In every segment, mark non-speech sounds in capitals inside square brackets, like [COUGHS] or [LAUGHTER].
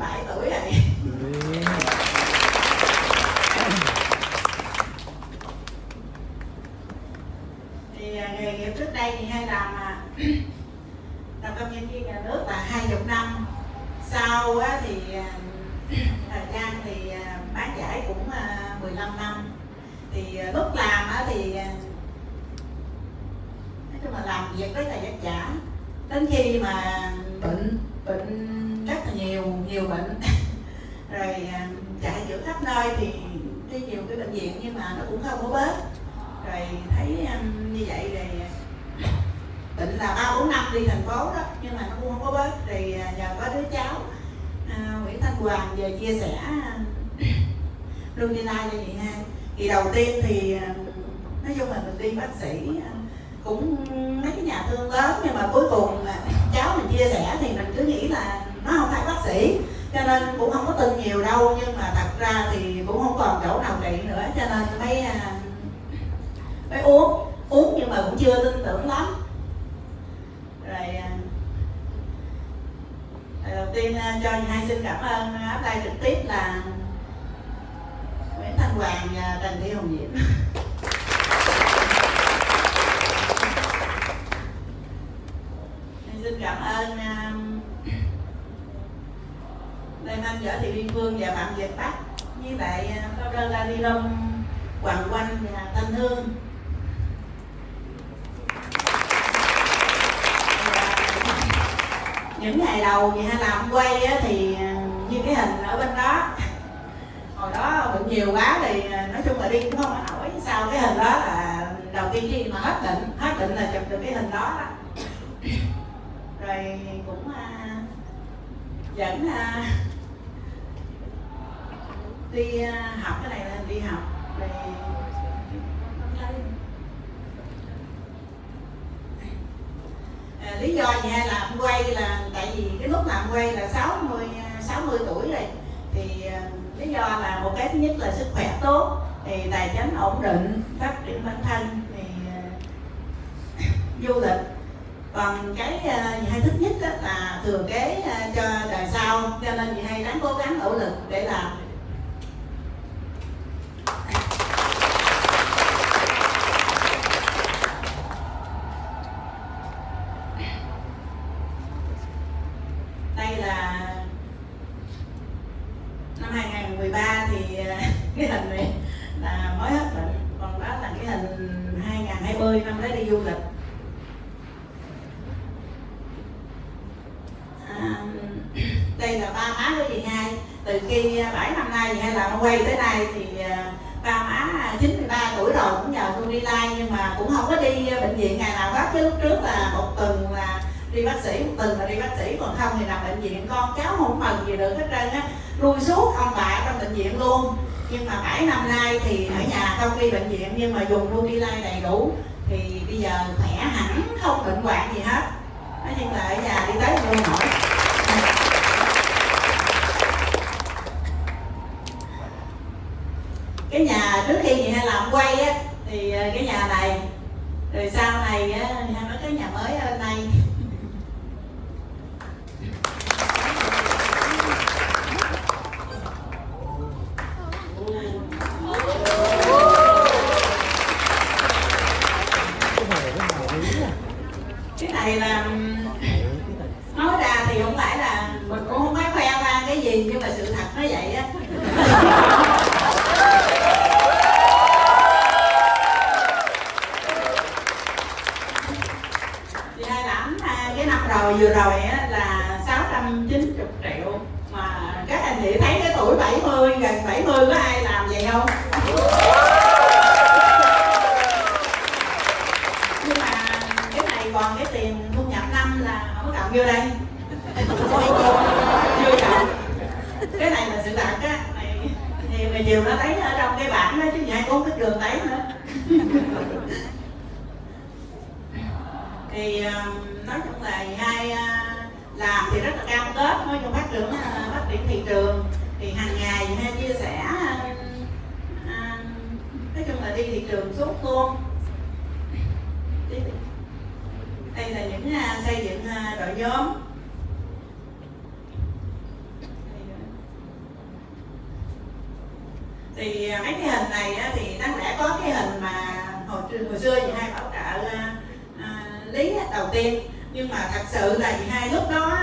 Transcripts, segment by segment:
67 tuổi rồi sĩ, cũng mấy cái nhà thương lớn, nhưng mà cuối cùng cháu mình chia sẻ thì mình cứ nghĩ là nó không phải bác sĩ. Cho nên cũng không có tin nhiều đâu, nhưng mà thật ra thì cũng không còn chỗ nào trị nữa. Cho nên mới mấy mới uống uống nhưng mà cũng chưa tin tưởng lắm. Rồi à, à, đầu tiên cho hai xin cảm ơn áp tay trực tiếp là Nguyễn Thanh Hoàng và Trần Thị Hồng Diễm [LAUGHS] Em xin cảm ơn uh, Nam Thanh Võ Thị Liên Phương và Phạm Việt Bắc với lại à, uh, Cao Đơn La Đi Long Hoàng Quanh và Thanh Hương. Những ngày đầu thì hay làm quay á, thì à, như cái hình ở bên đó. Hồi đó bệnh nhiều quá thì à, nói chung là đi cũng không nổi. Sau cái hình đó là đầu tiên khi mà hết bệnh hết bệnh là chụp được cái hình đó, đó. rồi cũng à, dẫn à, đi à, học cái này là đi học à, lý do gì hay làm quay là tại vì cái lúc làm quay là 60 60 à, tuổi rồi. Thì à, lý do là một cái thứ nhất là sức khỏe tốt thì tài chính ổn định phát triển bản thân thì [COUGHS] du lịch. Còn cái gì hay thích nhất đó là thừa kế cho đời sau. Cho nên gì hay ráng cố gắng nỗ lực để làm đây là năm 2013 thì à, [LAUGHS] cái hình này là mới hết bệnh. Còn đó là cái hình 2020 năm đó đi du lịch. À, [CLEARS THROAT] đây là ba má của chị hai. Từ khi 7 năm nay hay là nó quay tới nay thì à, ba má 93 tuổi rồi cũng nhờ lai nhưng mà cũng không có đi bệnh viện ngày nào hết. Chứ lúc trước là một tuần là đi bác sĩ một tuần là đi bác sĩ còn không thì nằm bệnh viện. Con cháu không mừng gì được hết trơn á lui suốt ông bà trong bệnh viện luôn. Nhưng mà 7 năm nay thì ở nhà không đi bệnh viện nhưng mà dùng Nutrilite đầy đủ, thì bây giờ khỏe hẳn, không bệnh hoạn gì hết. Nói chung là ở nhà đi tới luôn hỏi cái nhà trước khi chị hay làm quay á, thì ờ, cái nhà này, rồi sau này á, hay nói cái nhà mới ở đây cái này là nói ra thì không phải là mình cũng không phải khoe ra cái gì nhưng mà sự thật nó vậy á thì hai lãm à, cái năm rồi vừa rồi á là 690 triệu mà các anh chị thấy cái tuổi 70 gần 70 có ai làm vậy không nhưng mà cái này còn cái tiền thu nhập năm là không có cộng vô đây chưa cộng cái này là sự thật á này thì mà chiều nó thấy ở trong cái bảng đó chứ vậy cũng biết đường thấy nữa thì ờ, nói chung là hai ờ, làm thì rất là cam kết nói chung phát triển phát ờ, triển thị trường. Thì hàng ngày hai chia sẻ nói chung là đi thị trường suốt luôn. Đây là những xây dựng đội nhóm. Thì mấy cái hình này thì đáng lẽ có cái hình mà hồi, hồi xưa chị hai bảo trợ lý đầu tiên. Nhưng mà thật sự là chị hai lúc đó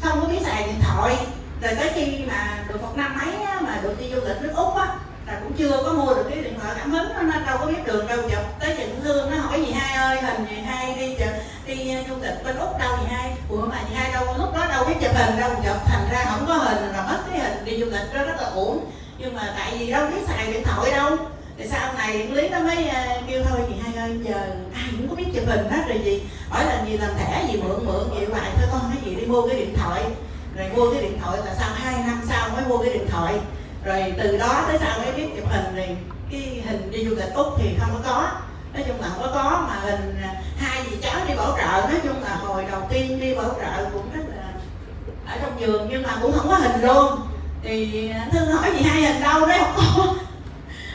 không có biết xài điện thoại. Rồi tới khi mà được một năm mấy á, mà được đi du lịch nước úc á là cũng chưa có mua được cái điện thoại cảm hứng nên đâu có biết đường đâu chụp tới chừng thương nó hỏi gì hai ơi hình gì hai đi chụp đi ờ, du lịch bên úc đâu gì hai. Ủa mà gì hai đâu lúc đó đâu biết chụp hình đâu chụp thành ra không có hình là mất cái hình đi du lịch đó rất là uổng. Nhưng mà tại vì đâu biết xài điện thoại đâu thì sau này lý nó mới ờ, kêu thôi chị hai ơi, giờ ai cũng có biết chụp hình hết rồi gì. Hỏi là gì làm thẻ gì, mượn mượn, vậy hoài thôi, con cái gì đi, mua cái điện thoại. Rồi mua cái điện thoại là sau hai năm sau mới mua cái điện thoại. Rồi từ đó tới sau mới biết chụp hình rồi cái hình đi du lịch úc thì không có có. Nói chung là không có có, mà hình ờ, hai dì cháu đi bảo trợ. Nói chung là hồi đầu tiên đi bảo trợ cũng rất là ở trong giường nhưng mà cũng không có hình luôn. Thì ờ, thương hỏi gì hai hình đâu đấy không có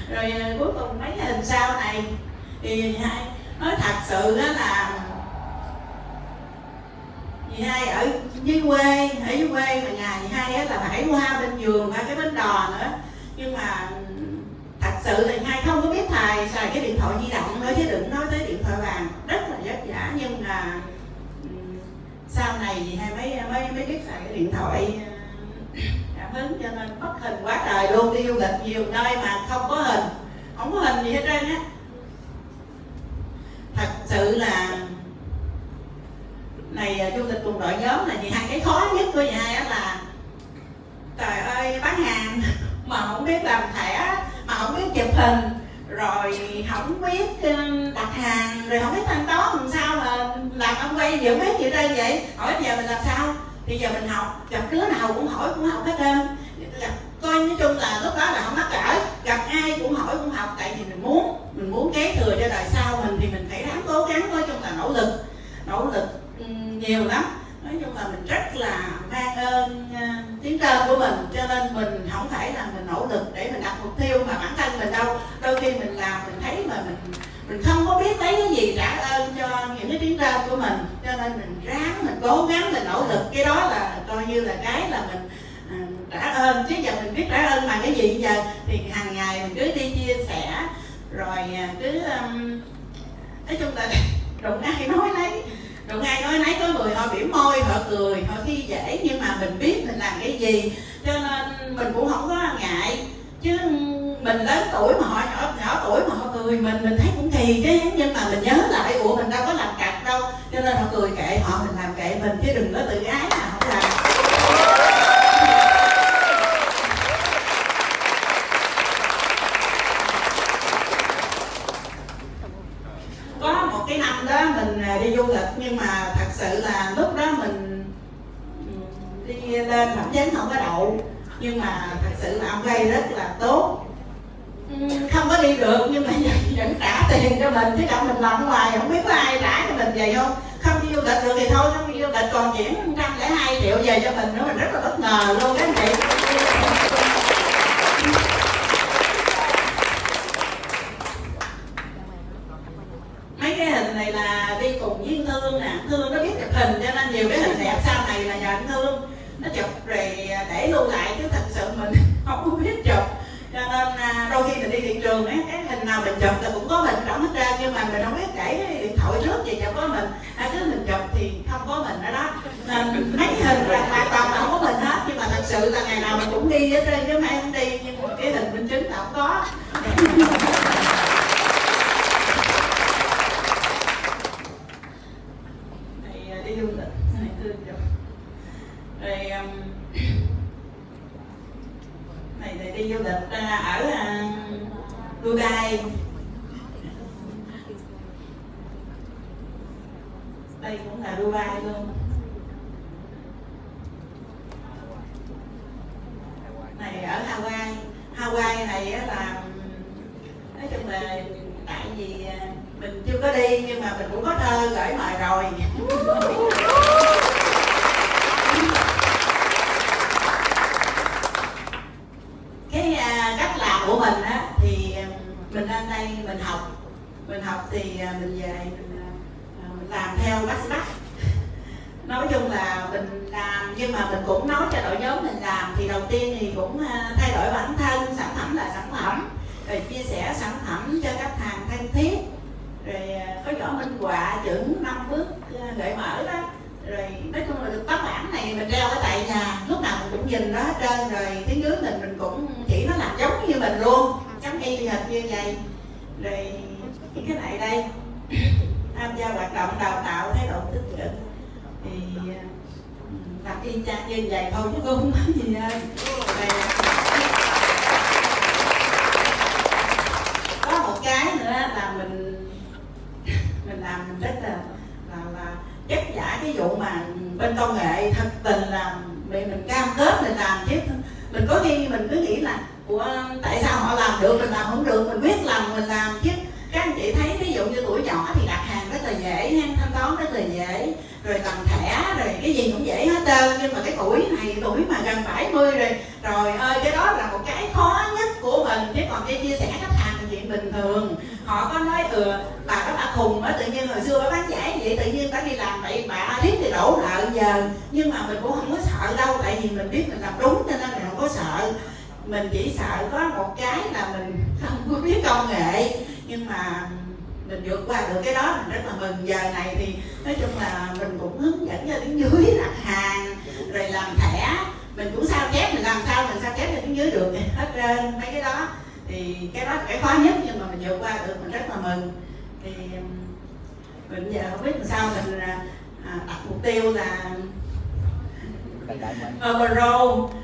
rồi à, cuối cùng mấy hình à, sau này? Thì hai, nói thật sự đó là chị hai ở dưới quê, ở dưới quê mà nhà chị hai á là phải qua bên giường qua cái bến đò nữa. Nhưng mà thật sự là hai không có biết thầy, xài cái điện thoại di động nữa chứ đừng nói tới điện thoại bàn. Rất là vất vả, nhưng mà ừ, sau này chị hai mới mới mới biết xài cái điện thoại hứng cho nên mất hình quá trời luôn, đi du lịch nhiều nơi mà không có hình. Không có hình gì hết trơn á. Thật sự là này à, du lịch cùng đội nhóm là gì? Hai cái khó nhất của nhà á là, trời ơi, bán hàng [LAUGHS] mà không biết làm thẻ, mà không biết chụp hình, rồi không biết ờ, đặt hàng, rồi không biết thanh toán làm sao mà làm ông quay dự biết gì đây vậy? Hỏi giờ mình làm sao? Thì giờ mình học gặp đứa nào cũng hỏi cũng học hết trơn. Coi nói chung là lúc đó là không mắc cỡ. Gặp ai cũng hỏi cũng học tại vì mình muốn. Mình muốn kế thừa cho đời sau mình thì mình phải ráng cố gắng nói chung là nỗ lực. Nỗ lực ừ, nhiều lắm. Nói chung là mình rất là mang ơn uh, tiếng trên của mình cho nên mình không phải là mình nỗ lực để mình đặt mục tiêu mà bản thân mình đâu. Đôi khi mình làm mình thấy mà mình mình không có biết lấy cái gì trả ơn cho những cái tiếng trên của mình. Cho nên mình ráng cố gắng mình nỗ lực. Cái đó là coi như là cái là mình à, trả ơn. Chứ giờ mình biết trả ơn bằng cái gì giờ? Thì hàng ngày mình cứ đi chia sẻ rồi à, cứ um, nói chung là [LAUGHS] đụng ai nói lấy đụng ai nói lấy có người họ biểu môi họ cười họ khi dễ nhưng mà mình biết mình làm cái gì. Cho nên mình cũng không có ngại. Chứ mình lớn tuổi mà họ nhỏ nhỏ tuổi mà họ cười mình mình thấy cũng kỳ chứ. Nhưng mà mình nhớ lại ủa mình đâu có làm cả cho nên họ cười kệ họ, mình làm kệ mình, chứ đừng có tự ái mà, không làm. Có một cái năm đó mình à, đi du lịch, nhưng mà thật sự là lúc đó mình ừ, đi lên thẩm vấn không có đậu, nhưng mà thật sự là ông gây rất là tốt. Ừ, không có đi được, nhưng mà tiền cho mình chứ không mình làm ngoài không biết có ai trả cho mình vậy không? Không đi du lịch được thì thôi không đi du lịch còn chuyển trăm lẻ hai triệu về cho mình nữa mình rất là bất ngờ luôn cái chị mấy cái hình này là đi cùng với thương nè. Thương nó biết chụp hình cho nên nhiều cái hình đẹp sau này là nhờ anh thương. Nó chụp rồi để lưu lại chứ thật sự mình [LAUGHS] không có biết chụp. Cho nên à, đôi khi mình đi thị trường ấy, nào mình chụp là cũng có mình trong hết ra nhưng mà mình không biết để điện thoại trước gì chụp có mình. À, cứ mình chụp thì không có mình ở đó. Nên mấy hình là hoàn toàn là không có mình hết nhưng mà thật sự là ngày nào mình cũng đi hết trơn chứ mai không đi nhưng mà cái hình minh chứng là không có. [LAUGHS] Này à, đi du lịch này thương chụp rồi um, này thì đi du lịch uh, ở à, uh, Dubai đây cũng là Dubai luôn. Này ở Hawaii Hawaii này là nói chung là tại vì à, mình chưa có đi nhưng mà mình cũng có thơ gửi mời rồi. Cái à, cách làm của mình á mình lên đây mình học. Mình học thì à, mình về mình, à, à, mình làm theo bác sĩ bác. [LAUGHS] Nói chung là mình làm nhưng mà mình cũng nói cho đội nhóm mình làm thì đầu tiên thì cũng thay đổi bản thân sản phẩm là sản phẩm. Rồi chia sẻ sản phẩm cho khách hàng thân thiết. Rồi có võ minh họa chuẩn năm bước gợi mở đó. Rồi nói chung là được tấm bản này mình treo ở tại nhà lúc nào mình cũng nhìn đó hết trơn rồi tiếng dưới mình mình cũng chỉ nó làm giống như mình luôn y hệt như vậy. Rồi những cái này đây tham gia hoạt động đào tạo thái độ tích cực. Thì à, đặt y chang như vậy thôi chứ không nói gì hơn rồi, có một cái nữa là mình mình làm mình rất là là là chất giả cái vụ mà bên công nghệ thật tình là bị mình cam kết mình làm chứ. Mình có khi mình cứ nghĩ là của tại sao họ làm được, mình làm không được, mình biết làm mình làm. Chứ các anh chị thấy, ví dụ như tuổi nhỏ thì đặt hàng rất là dễ thanh toán rất là dễ, rồi làm thẻ, rồi cái gì cũng dễ hết trơn. Nhưng mà cái tuổi này, tuổi mà gần 70 rồi rồi ơi, cái đó là một cái khó nhất của mình. Chứ còn cái chia sẻ khách hàng là chuyện bình thường. Họ có nói ừ bà đó bà khùng á, tự nhiên hồi xưa bà bán giải vậy, tự nhiên bà đi làm vậy, bà riết thì đổ nợ giờ. Nhưng mà mình cũng không có sợ đâu, tại vì mình biết mình làm đúng cho nên mình không có sợ mình chỉ sợ có một cái là mình không có biết công nghệ nhưng mà mình vượt qua được cái đó mình rất là mừng. Giờ này thì nói chung là mình cũng hướng dẫn cho tiếng dưới đặt hàng rồi làm thẻ. Mình cũng sao chép mình làm sao mình sao chép cho tiếng dưới được hết trơn mấy cái đó. Thì cái đó là cái khó nhất nhưng mà mình vượt qua được mình rất là mừng. Thì mình giờ không biết làm sao mình à, à đặt mục tiêu là overall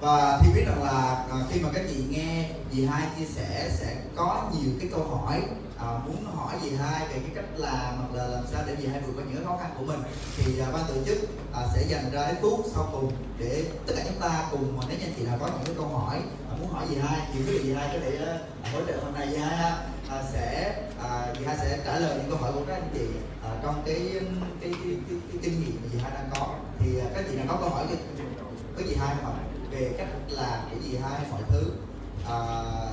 và thi biết rằng là à, khi mà các chị nghe dì hai chia sẻ sẽ có nhiều cái câu hỏi à, muốn hỏi dì hai về cái cách làm hoặc là làm sao để dì hai vượt qua những cái khó khăn của mình thì à, ban tổ chức à, sẽ dành ra cái phút sau cùng để tất cả chúng ta cùng mà nếu như chị nào có những cái câu hỏi à, muốn hỏi dì hai thì quý vị dì hai có thể à, hỗ trợ hôm nay dì hai ha. À, sẽ à, dì hai sẽ trả lời những câu hỏi của các anh chị à, trong cái cái, cái, cái, cái, cái kinh nghiệm mà dì hai đang có. Thì à, các chị nào có câu hỏi với dì hai không ạ? Về cách làm của dì hai mọi thứ. À,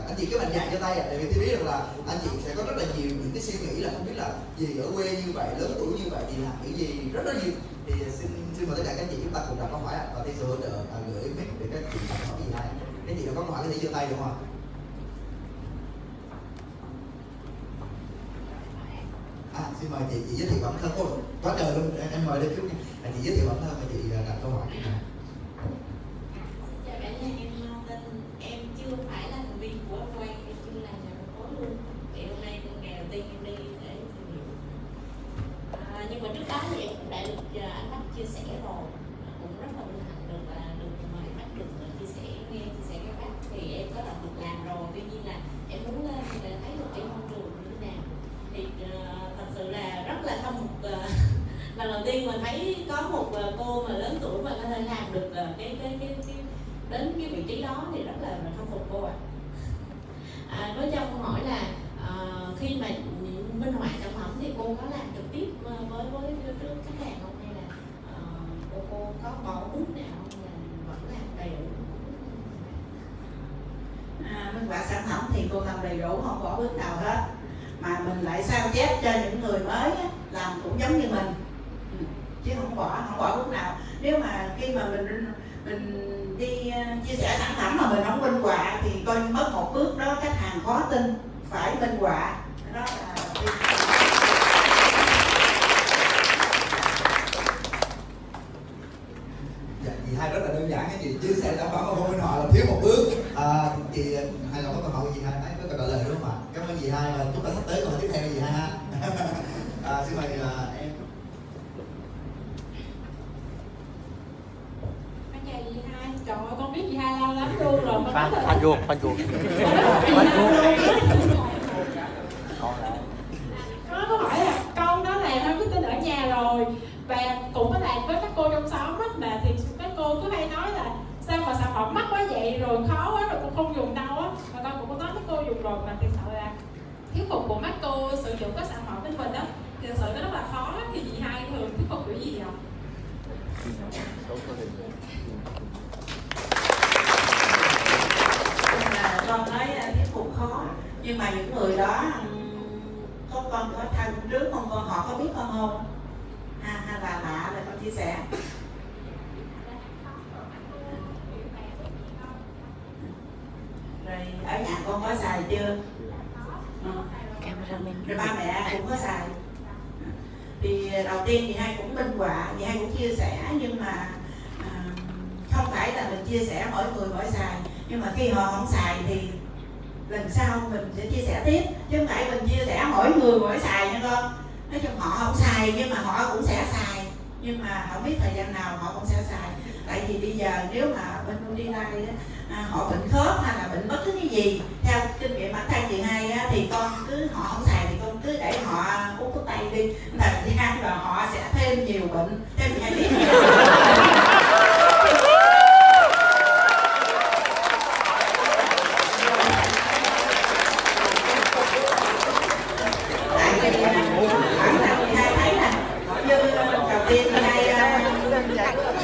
anh chị cứ mạnh dạn cho tay ạ à, tại vì tôi biết rằng là anh chị sẽ có rất là nhiều những cái suy nghĩ là không biết là gì ở quê như vậy lớn tuổi như vậy thì làm cái gì rất là nhiều. Thì à, xin xin mời tất cả các anh chị chúng ta cùng đặt câu hỏi ạ. Và thì sẽ hỗ trợ à, gửi mic để các chị hỏi gì hay các chị nào có câu hỏi có thể giơ tay đúng không ạ? À, xin mời chị, chị giới thiệu bản thân. Cô quá trời luôn. Em, mời lên trước nha. À, chị giới thiệu bản thân và chị à, đặt câu hỏi nhưng mà trước đó thì em cũng đã được à, anh Bách chia sẻ rồi cũng rất là vinh hạnh được là được mời anh Bách được chia sẻ nghe chia sẻ các bác thì em có làm được làm rồi tuy nhiên là em muốn lên thì thấy được cái môi trường như thế nào thì uh, thật sự là rất là không một uh, lần đầu tiên mà thấy có một uh, cô mà lớn tuổi mà có thể làm được uh, cái, cái cái cái đến cái vị trí đó thì rất là, là khâm phục cô ạ à. à, với cho câu hỏi là uh, khi mà minh họa sản phẩm thì cô có làm trực tiếp với với trước khách hàng không hay là uh, cô cô có bỏ bút nào không là vẫn làm đầy đủ à, minh họa sản phẩm thì cô làm đầy đủ không bỏ bước nào hết. Mà mình lại sao chép cho những người mới làm cũng giống như mình. Ừ, chứ không bỏ không bỏ bước nào. Nếu mà khi mà mình mình đi ờ, chia sẻ sản phẩm mà mình không minh họa thì coi như mất một bước đó khách hàng khó tin phải minh họa. Đó là dạ, chị hai rất là đơn giản cái chị. Chia sẻ sản phẩm mà không minh họa là thiếu một bước à, chị hai lòng có câu hỏi của chị hai thấy có câu trả lời đúng không ạ cảm ơn chị hai và chúng ta sắp tới câu hỏi tiếp theo chị hai ha à, xin mời à, em trời ơi con biết chị hai lâu lắm luôn rồi phan ruột phan ruột phan ruột có có hỏi là con đó là nó cứ tin ở nhà rồi và cũng có bàn với các cô trong xóm á là thì các cô cứ hay nói là sao mà sản phẩm mắc quá vậy rồi khó quá rồi cũng không dùng đâu á. Và con cũng có nói với cô dùng rồi mà thực sự là thuyết phục của các cô sử dụng các sản phẩm bên mình á thì thực sự nó rất là khó thì chị hai thường thuyết phục kiểu gì ạ sau mình sẽ chia sẻ tiếp. Chứ không phải mình chia sẻ mỗi người mỗi xài nha con. Nói chung họ không xài nhưng mà họ cũng sẽ xài. Nhưng mà không biết thời gian nào họ cũng sẽ xài. Tại vì bây giờ nếu mà bên đi đây à, họ bệnh khớp hay là bệnh bất cứ cái gì theo kinh nghiệm bản thân chị hai á, thì con cứ họ không xài thì con cứ để họ uống thuốc tây đi. Là chị hai là họ sẽ thêm nhiều bệnh. Thêm chị hai biết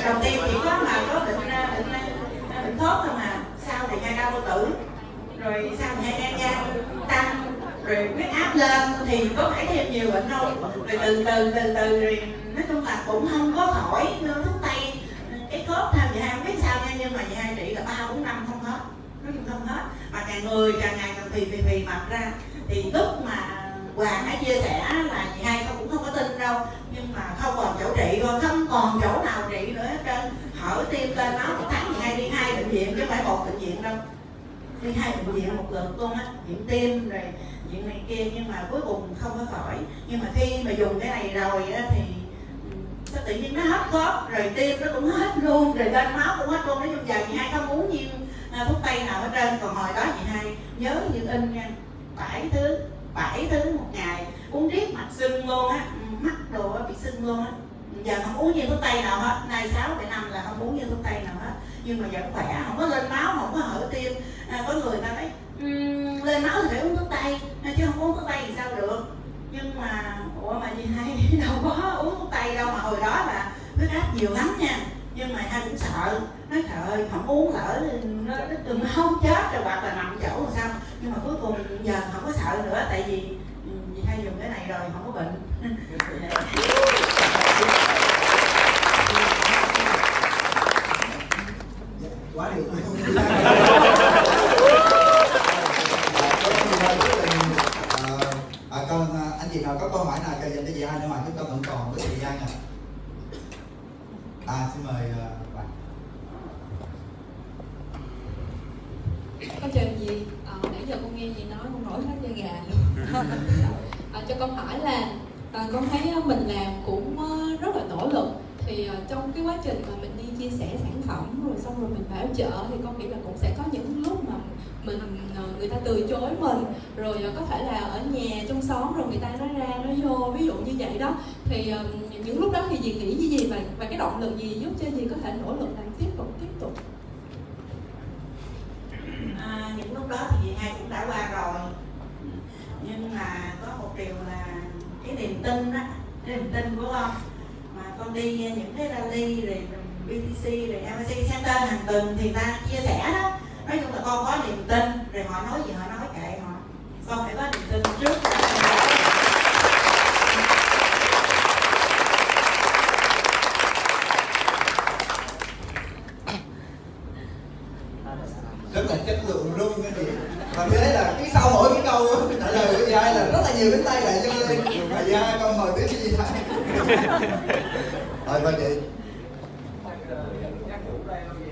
đầu tiên chỉ có mà có bệnh bệnh bệnh khớp thôi mà sau thì hai đau bao tử rồi sau thì hai gan gan tăng rồi huyết áp lên thì có phải thêm nhiều bệnh không rồi từ từ từ từ rồi nói chung là cũng không có khỏi thuốc tây cái khớp tham chị hai không biết sao nha, nhưng mà chị hai trị là ba bốn năm không hết, nói chung không hết. Mà càng người càng ngày càng phì phì phì mập ra. Thì lúc mà Hoàng hãy chia sẻ là chị hai con cũng không có tin đâu, nhưng mà không còn chỗ trị rồi, không còn chỗ nào trị nữa hết trơn. Hở tim lên máu một tháng thì hai đi hai bệnh viện chứ không phải một bệnh viện đâu. Đi hai bệnh viện một lượt luôn á, viện tim rồi chuyện này kia nhưng mà cuối cùng không có khỏi nhưng mà khi mà dùng cái này rồi á thì sao tự nhiên nó hết khớp rồi tim nó cũng hết luôn rồi lên máu cũng hết luôn. Nói chung giờ chị hai không uống viên à, thuốc tây nào hết trơn. Còn hồi đó chị hai nhớ như in nha bảy thứ bảy thứ một ngày uống riết mặt sưng luôn á. Mắt đồ bị sưng luôn á. Giờ không uống viên thuốc tây nào hết nay sáu bảy năm là không uống viên thuốc tây nào hết. Nhưng mà vẫn khỏe không có lên máu không có hở tim. À, có người ta nói um, lên máu thì phải uống thuốc tây chứ không uống thuốc tây thì sao được. Nhưng mà ủa mà gì hay [LAUGHS] đâu có uống thuốc tây đâu mà hồi đó là huyết áp nhiều lắm nha. Nhưng mà hai cũng sợ nói trời ơi không uống lỡ nó nó nó không chết rồi hoặc là nằm chỗ làm sao. Nhưng mà cuối cùng giờ không có sợ nữa tại vì vì hai dùng cái này rồi không có bệnh. Quá được [LAUGHS] à, con anh chị nào có câu hỏi nào dành cho chị hai nữa mà chúng ta vẫn còn với thời gian à à xin mời uh, bạn con chào chị à, nãy giờ con nghe chị nói con nổi hết da gà luôn à, cho con hỏi là à, con thấy mình làm cũng rất là nỗ lực thì uh, trong cái quá trình mà mình đi chia sẻ sản phẩm rồi chợ thì con nghĩ là cũng sẽ có những lúc mà mình ờ, người ta từ chối mình rồi ờ, có thể là ở nhà trong xóm rồi người ta nói ra nói vô ví dụ như vậy đó. Thì ờ, những lúc đó thì dì nghĩ như gì và và cái động lực gì giúp cho dì có thể nỗ lực làm tiếp tục tiếp tục? À, những lúc đó thì dì hai cũng đã qua rồi. Nhưng mà có một điều là cái niềm tin đó niềm tin của con mà con đi những cái rally rồi BTC rồi MSC Center hàng tuần thì ta chia sẻ đó. Nói chung là con có niềm tin rồi họ nói gì họ nói kệ họ. Con phải có niềm tin trước. Rất là chất lượng luôn cái gì. Và như thế là cái sau mỗi cái câu trả lời của ai là rất là nhiều cánh tay lại dâng lên. Và gia con mời tiếp cái gì [LAUGHS] thôi rồi mời chị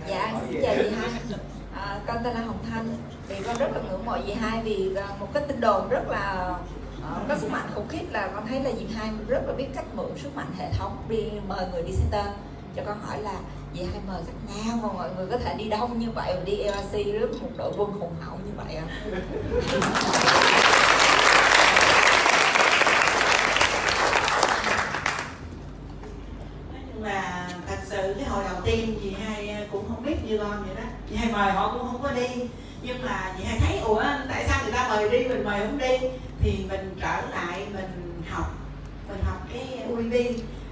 dạ xin chào chị hai à, con tên là hồng thanh thì con rất là ngưỡng mộ dì hai vì à, một cái tin đồn rất là uh, có sức mạnh khủng khiếp là con thấy là dì hai rất là biết cách mượn sức mạnh hệ thống đi mời người đi center cho con hỏi là dì hai mời cách nào mà mọi người có thể đi đông như vậy mà đi LRC với một đội quân hùng hậu như vậy ạ à? là thật sự cái hồi đầu tiên chị hai cũng không biết như con vậy đó. Chị hai mời họ cũng không có đi. Nhưng mà chị hai thấy ủa tại sao người ta mời đi mình mời không đi? Thì mình trở lại mình học. Mình học cái UIB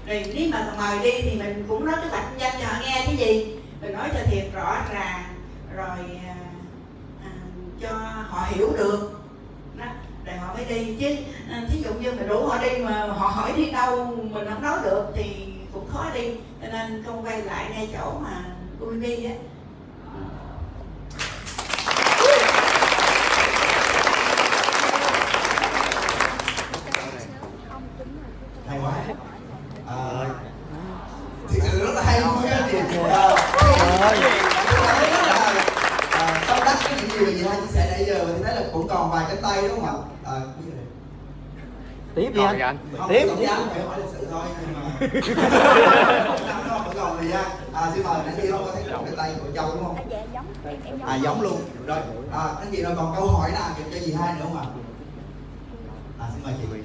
rồi nếu mà mời đi thì mình cũng nói cái bạch danh cho họ nghe cái gì. Mình nói cho thiệt rõ ràng rồi à, à, cho họ hiểu được. Đó rồi họ mới đi chứ. À, thí dụ như mình rủ họ đi mà họ hỏi đi đâu mình không nói được thì cũng khó đi. Cho nên con quay lại ngay chỗ mà UIB á. Hay quá. À, thì sự rất là hay luôn anh chị tâm đắc với những gì mà chị hai chia sẻ nãy giờ thì thấy là cũng còn vài cánh tay đúng không ạ? À, cái tiếp đi anh. không tiếp. Không dám phải hỏi lịch sự thôi nhưng mà năm đó vẫn còn thời gian à xin mời anh chị không có thấy cái tay của châu đúng không? À giống luôn. Rồi à, anh chị nào còn câu hỏi nào dành cho chị hai nữa không ạ? À xin mời chị.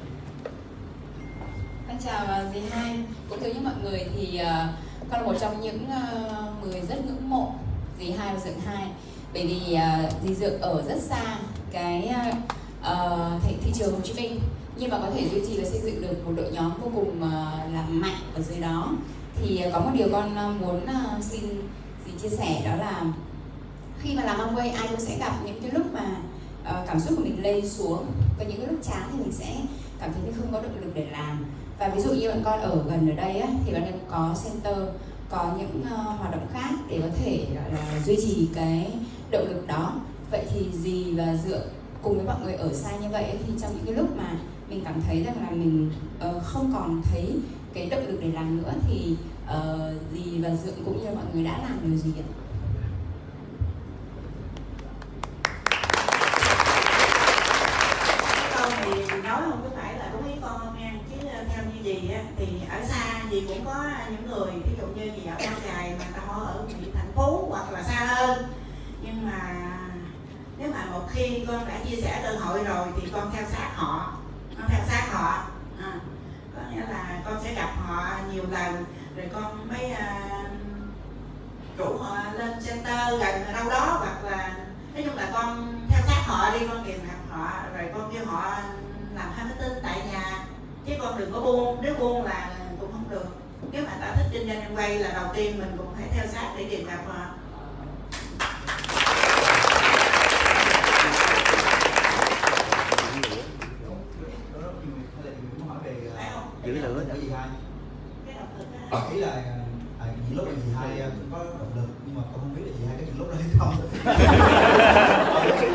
Con chào ờ, dì hai. Cũng thưa với mọi người thì ờ, con là một trong những ờ, người rất ngưỡng mộ dì hai và dượng hai. Bởi vì uh, dì dượng ở rất xa cái ờ, thị, thị trường Hồ Chí Minh. Nhưng mà có thể duy trì và xây dựng được một đội nhóm vô cùng ờ, là mạnh ở dưới đó thì ờ, có một điều con ờ, muốn ờ, xin, xin chia sẻ đó là khi mà làm Amway ai cũng sẽ gặp những cái lúc mà cảm xúc của mình lên xuống và những cái lúc chán thì mình sẽ cảm thấy mình không có động lực để làm. Và ví dụ như bọn con ở gần ở đây á, thì bọn em có center có những hoạt động khác để có thể gọi là duy trì cái động lực đó. Vậy thì gì và dựa cùng với mọi người ở xa như vậy thì trong những cái lúc mà mình cảm thấy rằng là mình uh, không còn thấy cái động lực để làm nữa thì ờ, dì và dượng cũng như mọi người đã làm điều gì ạ? câu thì nói không có phải là đúng ý con không nha chứ ờ, theo như gì á thì ở xa gì cũng có những người ví dụ như gì ở Bao dài mà họ ở những thành phố hoặc là xa hơn nhưng mà nếu mà một khi con đã chia sẻ cơ hội rồi thì con theo sát họ con theo sát họ à, có nghĩa là con sẽ gặp họ nhiều lần. Rồi con mới à, rủ họ lên center gần ở đâu đó hoặc là nói chung là con theo sát họ đi con tìm gặp họ rồi con kêu họ làm hai máy tính tại nhà. Chứ con đừng có buông nếu buông là cũng không được. Nếu mà ta thích kinh doanh em quay là đầu tiên mình cũng phải theo sát để tìm gặp họ. Giữ lửa. cái gì hai? cái á. Ờ, ý là à, những lúc mà chị hai à, có động lực nhưng mà con không biết là chị hai có những lúc đó hay không. [LAUGHS]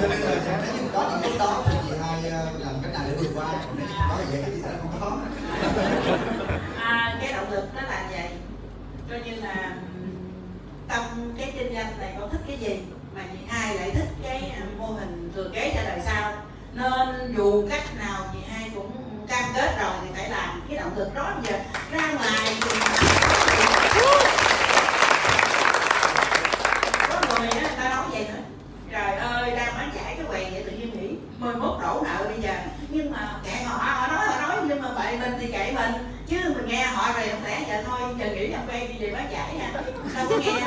Cho nên là nếu như có những lúc đó thì chị hai à, làm cách nào để vượt qua nếu có thì vậy cái gì sẽ không có. À, cái động lực nó là vậy. Coi như là trong cái kinh doanh này con thích cái gì mà chị hai lại thích cái à, mô hình thừa kế cho đời sau. Nên dù cách nào chị hai cũng cam kết rồi thì phải làm. Cái động lực đó giờ ra ngoài. Thì có người đó, người ta nói vậy nữa. Trời ơi, đang bán giải cái quầy vậy tự nhiên nghĩ 11 đổ nợ bây giờ. Nhưng mà kệ họ họ nói họ nói, nhưng mà bậy mình thì kệ mình. Chứ mình nghe họ rồi không lẽ giờ thôi, giờ nghĩ làm quen đi về bán giải nha. đâu có nghe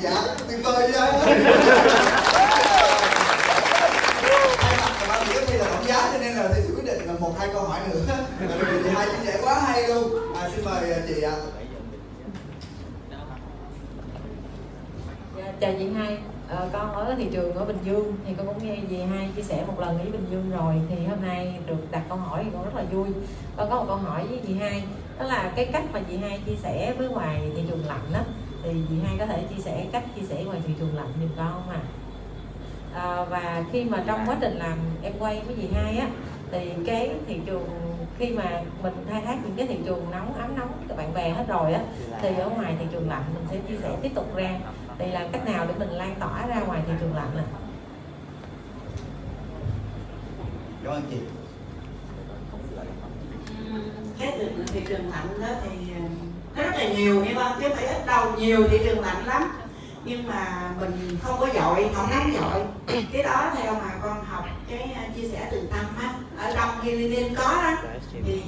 dạ tuyệt vời vậy thay mặt của ban tổ thi là tổng giá cho nên là thầy sẽ quyết định là một hai câu hỏi nữa Bởi vì chị hai chia sẻ quá hay luôn à, xin mời à, chị ạ Dạ, chào chị hai. À, con ở thị trường ở Bình Dương thì con cũng nghe dì hai chia sẻ một lần với Bình Dương rồi. Thì hôm nay được đặt câu hỏi thì con rất là vui. Con có một câu hỏi với chị hai. Đó là cái cách mà chị hai chia sẻ với ngoài thị trường lạnh đó thì chị hai có thể chia sẻ cách chia sẻ ngoài thị trường lạnh giùm con không ạ? À, và khi mà trong quá trình làm em quay với chị hai á thì cái thị trường khi mà mình khai thác những cái thị trường nóng ấm nóng các bạn bè hết rồi á thì ở ngoài thị trường lạnh mình sẽ chia sẻ tiếp tục ra thì làm cách nào để mình lan tỏa ra ngoài thị trường lạnh này cảm ơn chị. Cái thị, thị trường lạnh đó thì rất là nhiều hiểu không chứ phải ít đâu. Nhiều thị trường lạnh lắm. Nhưng mà mình không có dội không nóng dội. Cái đó theo mà con học cái à, chia sẻ từ tâm á. Ở trong healing có đó. Thì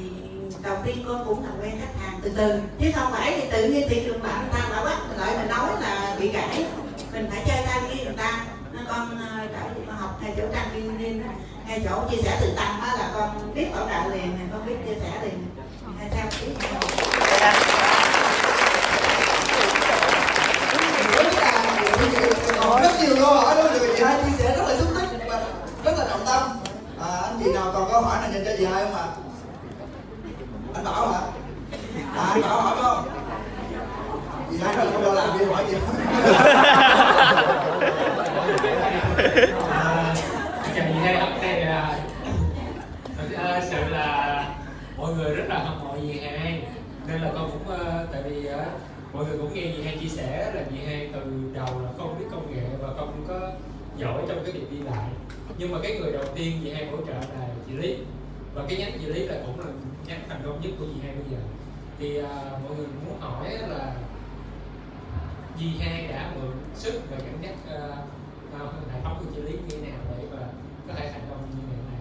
đầu tiên con cũng làm quen khách hàng từ từ. Chứ không phải thì tự nhiên thị trường người ta bảo bắt mình lại mình nói là bị gãy. Mình phải chơi tay với người ta. Nên con ờ, trở về con học ngay chỗ trang healing ngay chỗ chia sẻ từ tâm đó là con biết bảo đạo liền con biết chia sẻ liền. Hay sao? Ý còn rất nhiều câu hỏi luôn được chị hai chia sẻ rất là xúc tích và rất là động tâm. À, anh chị nào còn câu hỏi nào dành cho chị hai không ạ? Anh bảo hả? À, anh bảo hỏi không chị hai là không lo làm gì hỏi gì chào chị hai hôm nay là thật sự là mọi người rất là hâm mộ gì hai nên là con cũng tại vì mọi người cũng nghe gì hai chia sẻ là gì hai từ đầu là không biết công nghệ và không có giỏi trong cái việc đi lại nhưng mà cái người đầu tiên gì hai hỗ trợ là chị lý và cái nhánh chị lý là cũng là nhánh thành công nhất của gì hai bây giờ. Thì à, mọi người muốn hỏi là dì hai đã mượn sức và dẫn dắt uh, hệ thống của chị lý như thế nào để mà có thể thành công như ngày nay?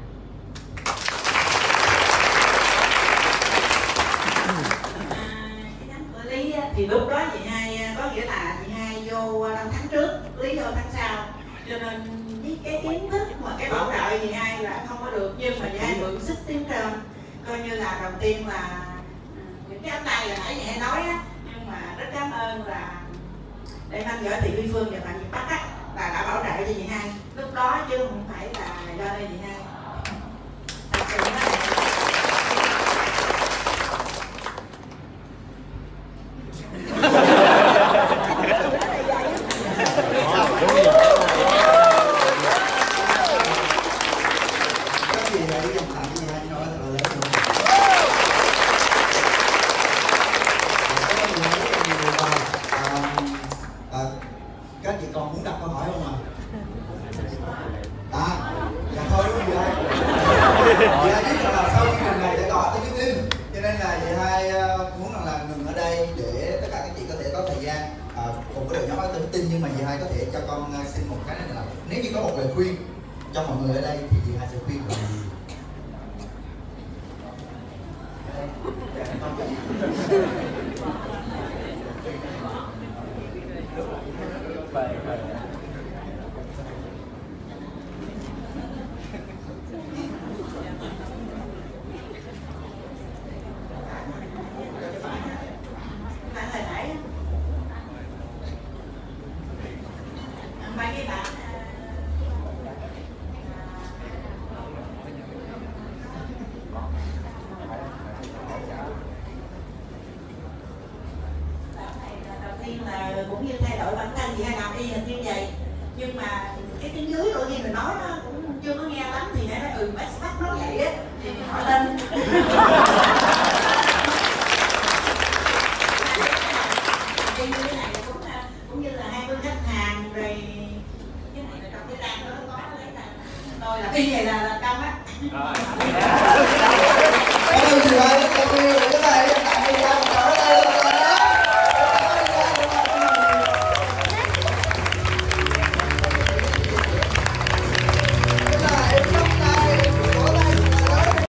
À, của lý thì lúc đó chị hai ờ, có nghĩa là chị hai vô ờ, năm tháng trước lý vô tháng sau. Cho nên với cái kiến thức mà cái bảo trợ chị hai là không có được nhưng mà chị hai mượn sức tiến trên. Coi như là đầu tiên là ờ, những cái tay là nãy chị hai nói á nhưng mà rất cảm ơn là để mang gửi thị vi phương và bạn việt bắc á là đã bảo trợ cho chị hai. Lúc đó chứ không phải là do đây chị hai. Thật sự